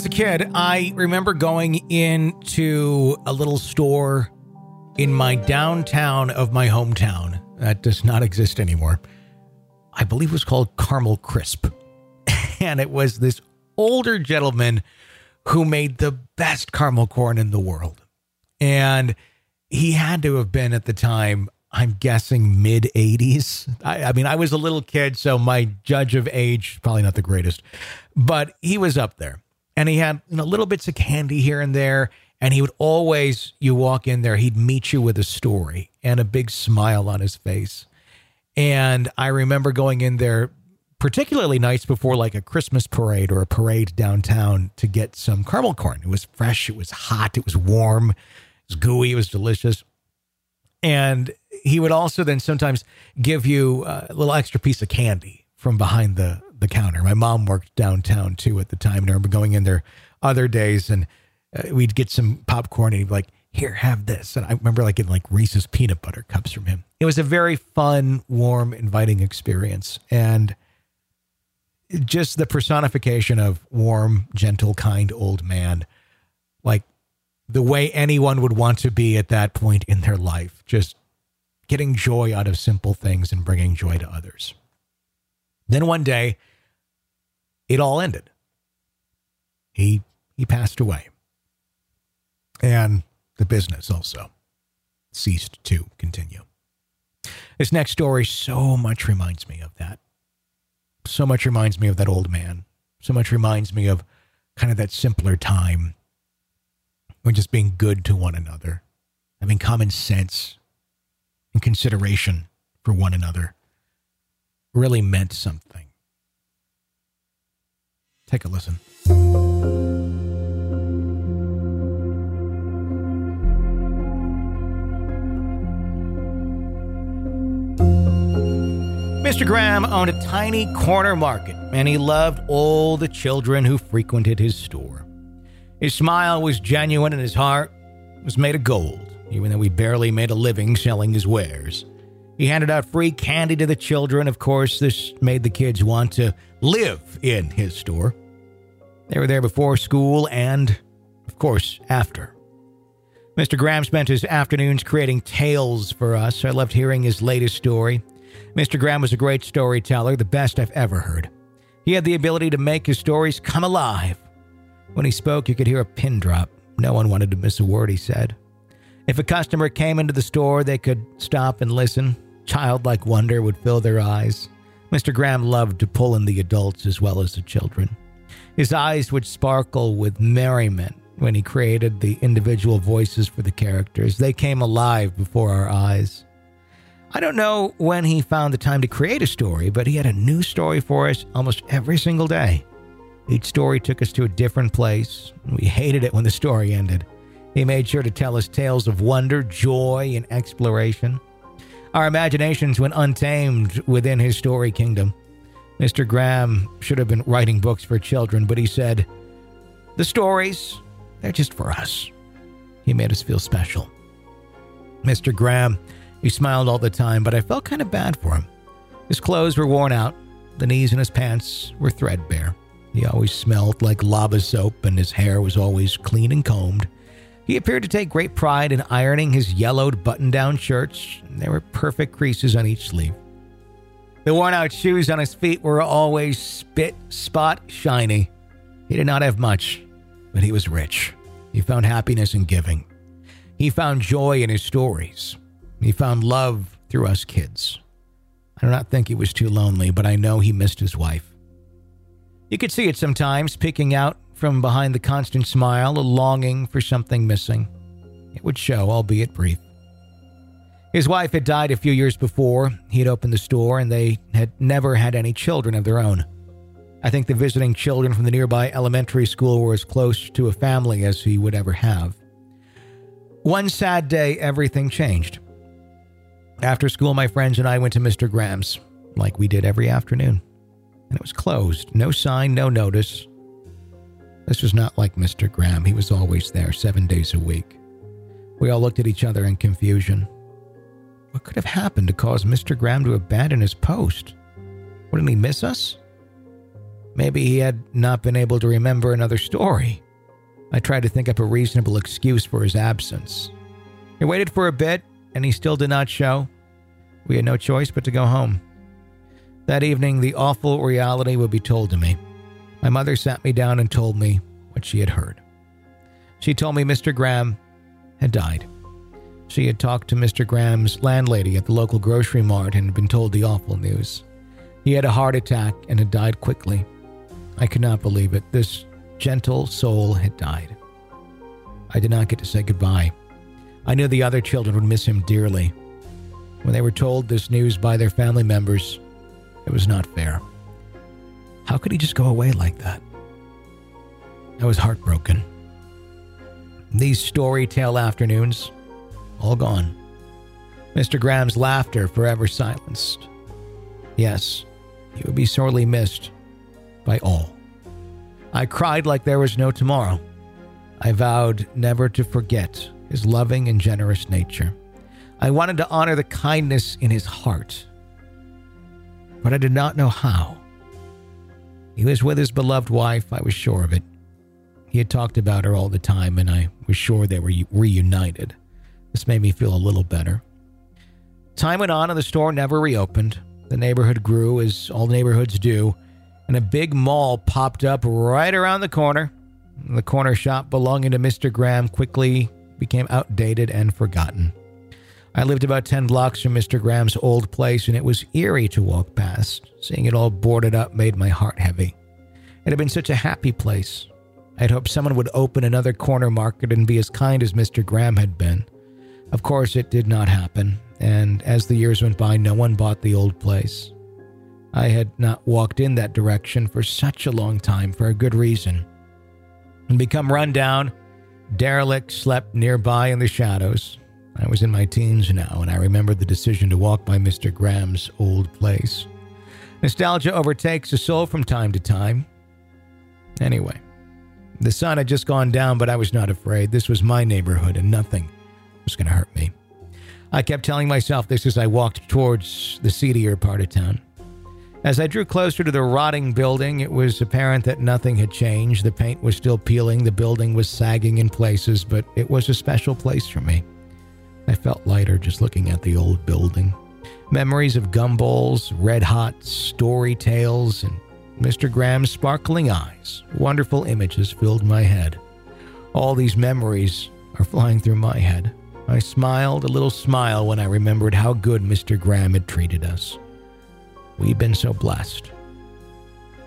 Was a kid, I remember going into a little store in my downtown of my hometown that does not exist anymore. I believe it was called Caramel Crisp. And it was this older gentleman who made the best caramel corn in the world. And he had to have been at the time, I'm guessing mid 80s. I, I mean, I was a little kid, so my judge of age, probably not the greatest, but he was up there and he had you know little bits of candy here and there. And he would always you walk in there he'd meet you with a story and a big smile on his face. And i remember going in there particularly nights before like a christmas parade or a parade downtown to get some caramel corn. It was fresh. It was hot. It was warm. It was gooey. It was delicious. And he would also then sometimes give you uh, a little extra piece of candy from behind the the counter. My mom worked downtown too at the time, and I remember going in there other days, and uh, we'd get some popcorn, and he'd be like, "Here, have this." And I remember like getting like Reese's peanut butter cups from him. It was a very fun, warm, inviting experience, and just the personification of warm, gentle, kind old man, like the way anyone would want to be at that point in their life, just getting joy out of simple things and bringing joy to others. Then one day, it all ended. He he passed away. And the business also ceased to continue. This next story so much reminds me of that. So much reminds me of that old man. So much reminds me of kind of that simpler time when just being good to one another, having common sense and consideration for one another really meant something. Take a listen. Mr. Graham owned a tiny corner market, and he loved all the children who frequented his store. His smile was genuine, and his heart was made of gold, even though he barely made a living selling his wares. He handed out free candy to the children. Of course, this made the kids want to live in his store. They were there before school and, of course, after. Mr. Graham spent his afternoons creating tales for us. I loved hearing his latest story. Mr. Graham was a great storyteller, the best I've ever heard. He had the ability to make his stories come alive. When he spoke, you could hear a pin drop. No one wanted to miss a word he said. If a customer came into the store, they could stop and listen. Childlike wonder would fill their eyes. Mr. Graham loved to pull in the adults as well as the children. His eyes would sparkle with merriment when he created the individual voices for the characters. They came alive before our eyes. I don't know when he found the time to create a story, but he had a new story for us almost every single day. Each story took us to a different place. We hated it when the story ended. He made sure to tell us tales of wonder, joy, and exploration. Our imaginations went untamed within his story kingdom. Mr. Graham should have been writing books for children, but he said, The stories, they're just for us. He made us feel special. Mr. Graham, he smiled all the time, but I felt kind of bad for him. His clothes were worn out, the knees in his pants were threadbare. He always smelled like lava soap, and his hair was always clean and combed. He appeared to take great pride in ironing his yellowed button down shirts. There were perfect creases on each sleeve. The worn out shoes on his feet were always spit spot shiny. He did not have much, but he was rich. He found happiness in giving. He found joy in his stories. He found love through us kids. I do not think he was too lonely, but I know he missed his wife. You could see it sometimes, peeking out from behind the constant smile, a longing for something missing. It would show, albeit brief. His wife had died a few years before. He had opened the store, and they had never had any children of their own. I think the visiting children from the nearby elementary school were as close to a family as he would ever have. One sad day, everything changed. After school, my friends and I went to Mr. Graham's, like we did every afternoon. And it was closed. No sign, no notice. This was not like Mr. Graham. He was always there, seven days a week. We all looked at each other in confusion. What could have happened to cause Mr. Graham to abandon his post? Wouldn't he miss us? Maybe he had not been able to remember another story. I tried to think up a reasonable excuse for his absence. He waited for a bit, and he still did not show. We had no choice but to go home. That evening, the awful reality would be told to me. My mother sat me down and told me what she had heard. She told me Mr. Graham had died. She had talked to Mr. Graham's landlady at the local grocery mart and had been told the awful news. He had a heart attack and had died quickly. I could not believe it. This gentle soul had died. I did not get to say goodbye. I knew the other children would miss him dearly. When they were told this news by their family members, it was not fair. How could he just go away like that? I was heartbroken. These story tale afternoons, all gone. Mr. Graham's laughter forever silenced. Yes, he would be sorely missed by all. I cried like there was no tomorrow. I vowed never to forget his loving and generous nature. I wanted to honor the kindness in his heart, but I did not know how. He was with his beloved wife, I was sure of it. He had talked about her all the time, and I was sure they were reunited. This made me feel a little better. Time went on and the store never reopened. The neighborhood grew as all neighborhoods do, and a big mall popped up right around the corner. The corner shop belonging to Mr. Graham quickly became outdated and forgotten. I lived about 10 blocks from Mr. Graham's old place, and it was eerie to walk past. Seeing it all boarded up made my heart heavy. It had been such a happy place. I had hoped someone would open another corner market and be as kind as Mr. Graham had been. Of course, it did not happen, and as the years went by, no one bought the old place. I had not walked in that direction for such a long time for a good reason. And become run down, derelict slept nearby in the shadows. I was in my teens now, and I remembered the decision to walk by Mr. Graham's old place. Nostalgia overtakes a soul from time to time. Anyway, the sun had just gone down, but I was not afraid. This was my neighborhood, and nothing was going to hurt me. I kept telling myself this as I walked towards the seedier part of town. As I drew closer to the rotting building, it was apparent that nothing had changed. The paint was still peeling, the building was sagging in places, but it was a special place for me. I felt lighter just looking at the old building. Memories of gumballs, red hot story tales, and Mr. Graham's sparkling eyes. Wonderful images filled my head. All these memories are flying through my head. I smiled a little smile when I remembered how good Mr. Graham had treated us. We've been so blessed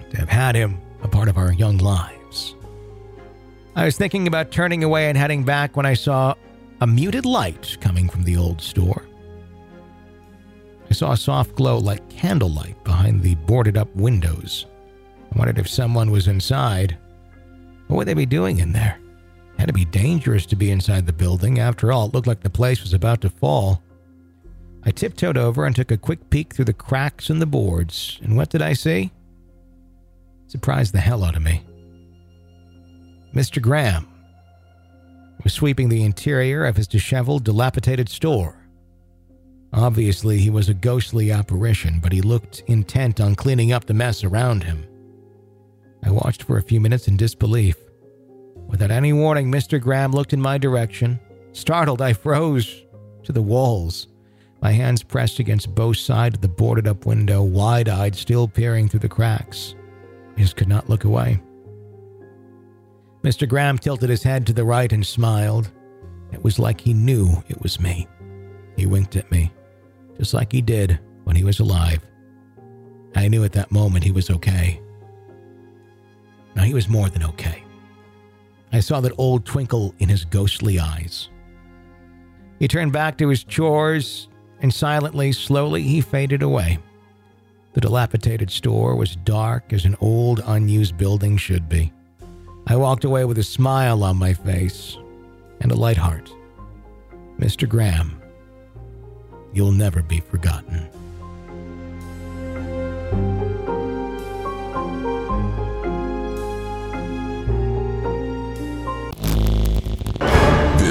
to have had him a part of our young lives. I was thinking about turning away and heading back when I saw a muted light coming from the old store. I saw a soft glow like candlelight behind the boarded up windows. I wondered if someone was inside. What would they be doing in there? Had to be dangerous to be inside the building. After all, it looked like the place was about to fall. I tiptoed over and took a quick peek through the cracks in the boards, and what did I see? Surprised the hell out of me. Mr. Graham was sweeping the interior of his disheveled, dilapidated store. Obviously, he was a ghostly apparition, but he looked intent on cleaning up the mess around him. I watched for a few minutes in disbelief. Without any warning, Mr. Graham looked in my direction. Startled, I froze to the walls, my hands pressed against both sides of the boarded up window, wide eyed, still peering through the cracks. I just could not look away. Mr. Graham tilted his head to the right and smiled. It was like he knew it was me. He winked at me, just like he did when he was alive. I knew at that moment he was okay. Now, he was more than okay. I saw that old twinkle in his ghostly eyes. He turned back to his chores, and silently, slowly, he faded away. The dilapidated store was dark as an old, unused building should be. I walked away with a smile on my face and a light heart. Mr. Graham, you'll never be forgotten.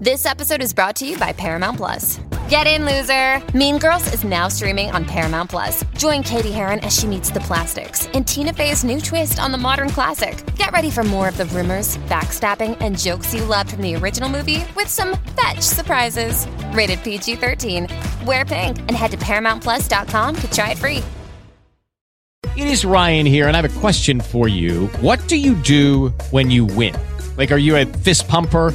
This episode is brought to you by Paramount Plus. Get in, loser! Mean Girls is now streaming on Paramount Plus. Join Cady Heron as she meets the plastics in Tina Fey's new twist on the modern classic. Get ready for more of the rumors, backstabbing, and jokes you loved from the original movie with some fetch surprises. Rated PG 13. Wear pink and head to ParamountPlus.com to try it free. It is Ryan here, and I have a question for you. What do you do when you win? Like, are you a fist pumper?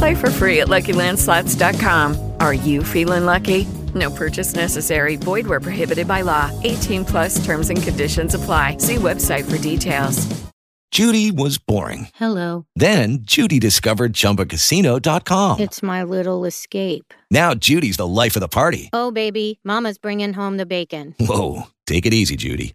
Play for free at LuckyLandSlots.com. Are you feeling lucky? No purchase necessary. Void where prohibited by law. 18 plus terms and conditions apply. See website for details. Judy was boring. Hello. Then Judy discovered ChumbaCasino.com. It's my little escape. Now Judy's the life of the party. Oh, baby, Mama's bringing home the bacon. Whoa, take it easy, Judy.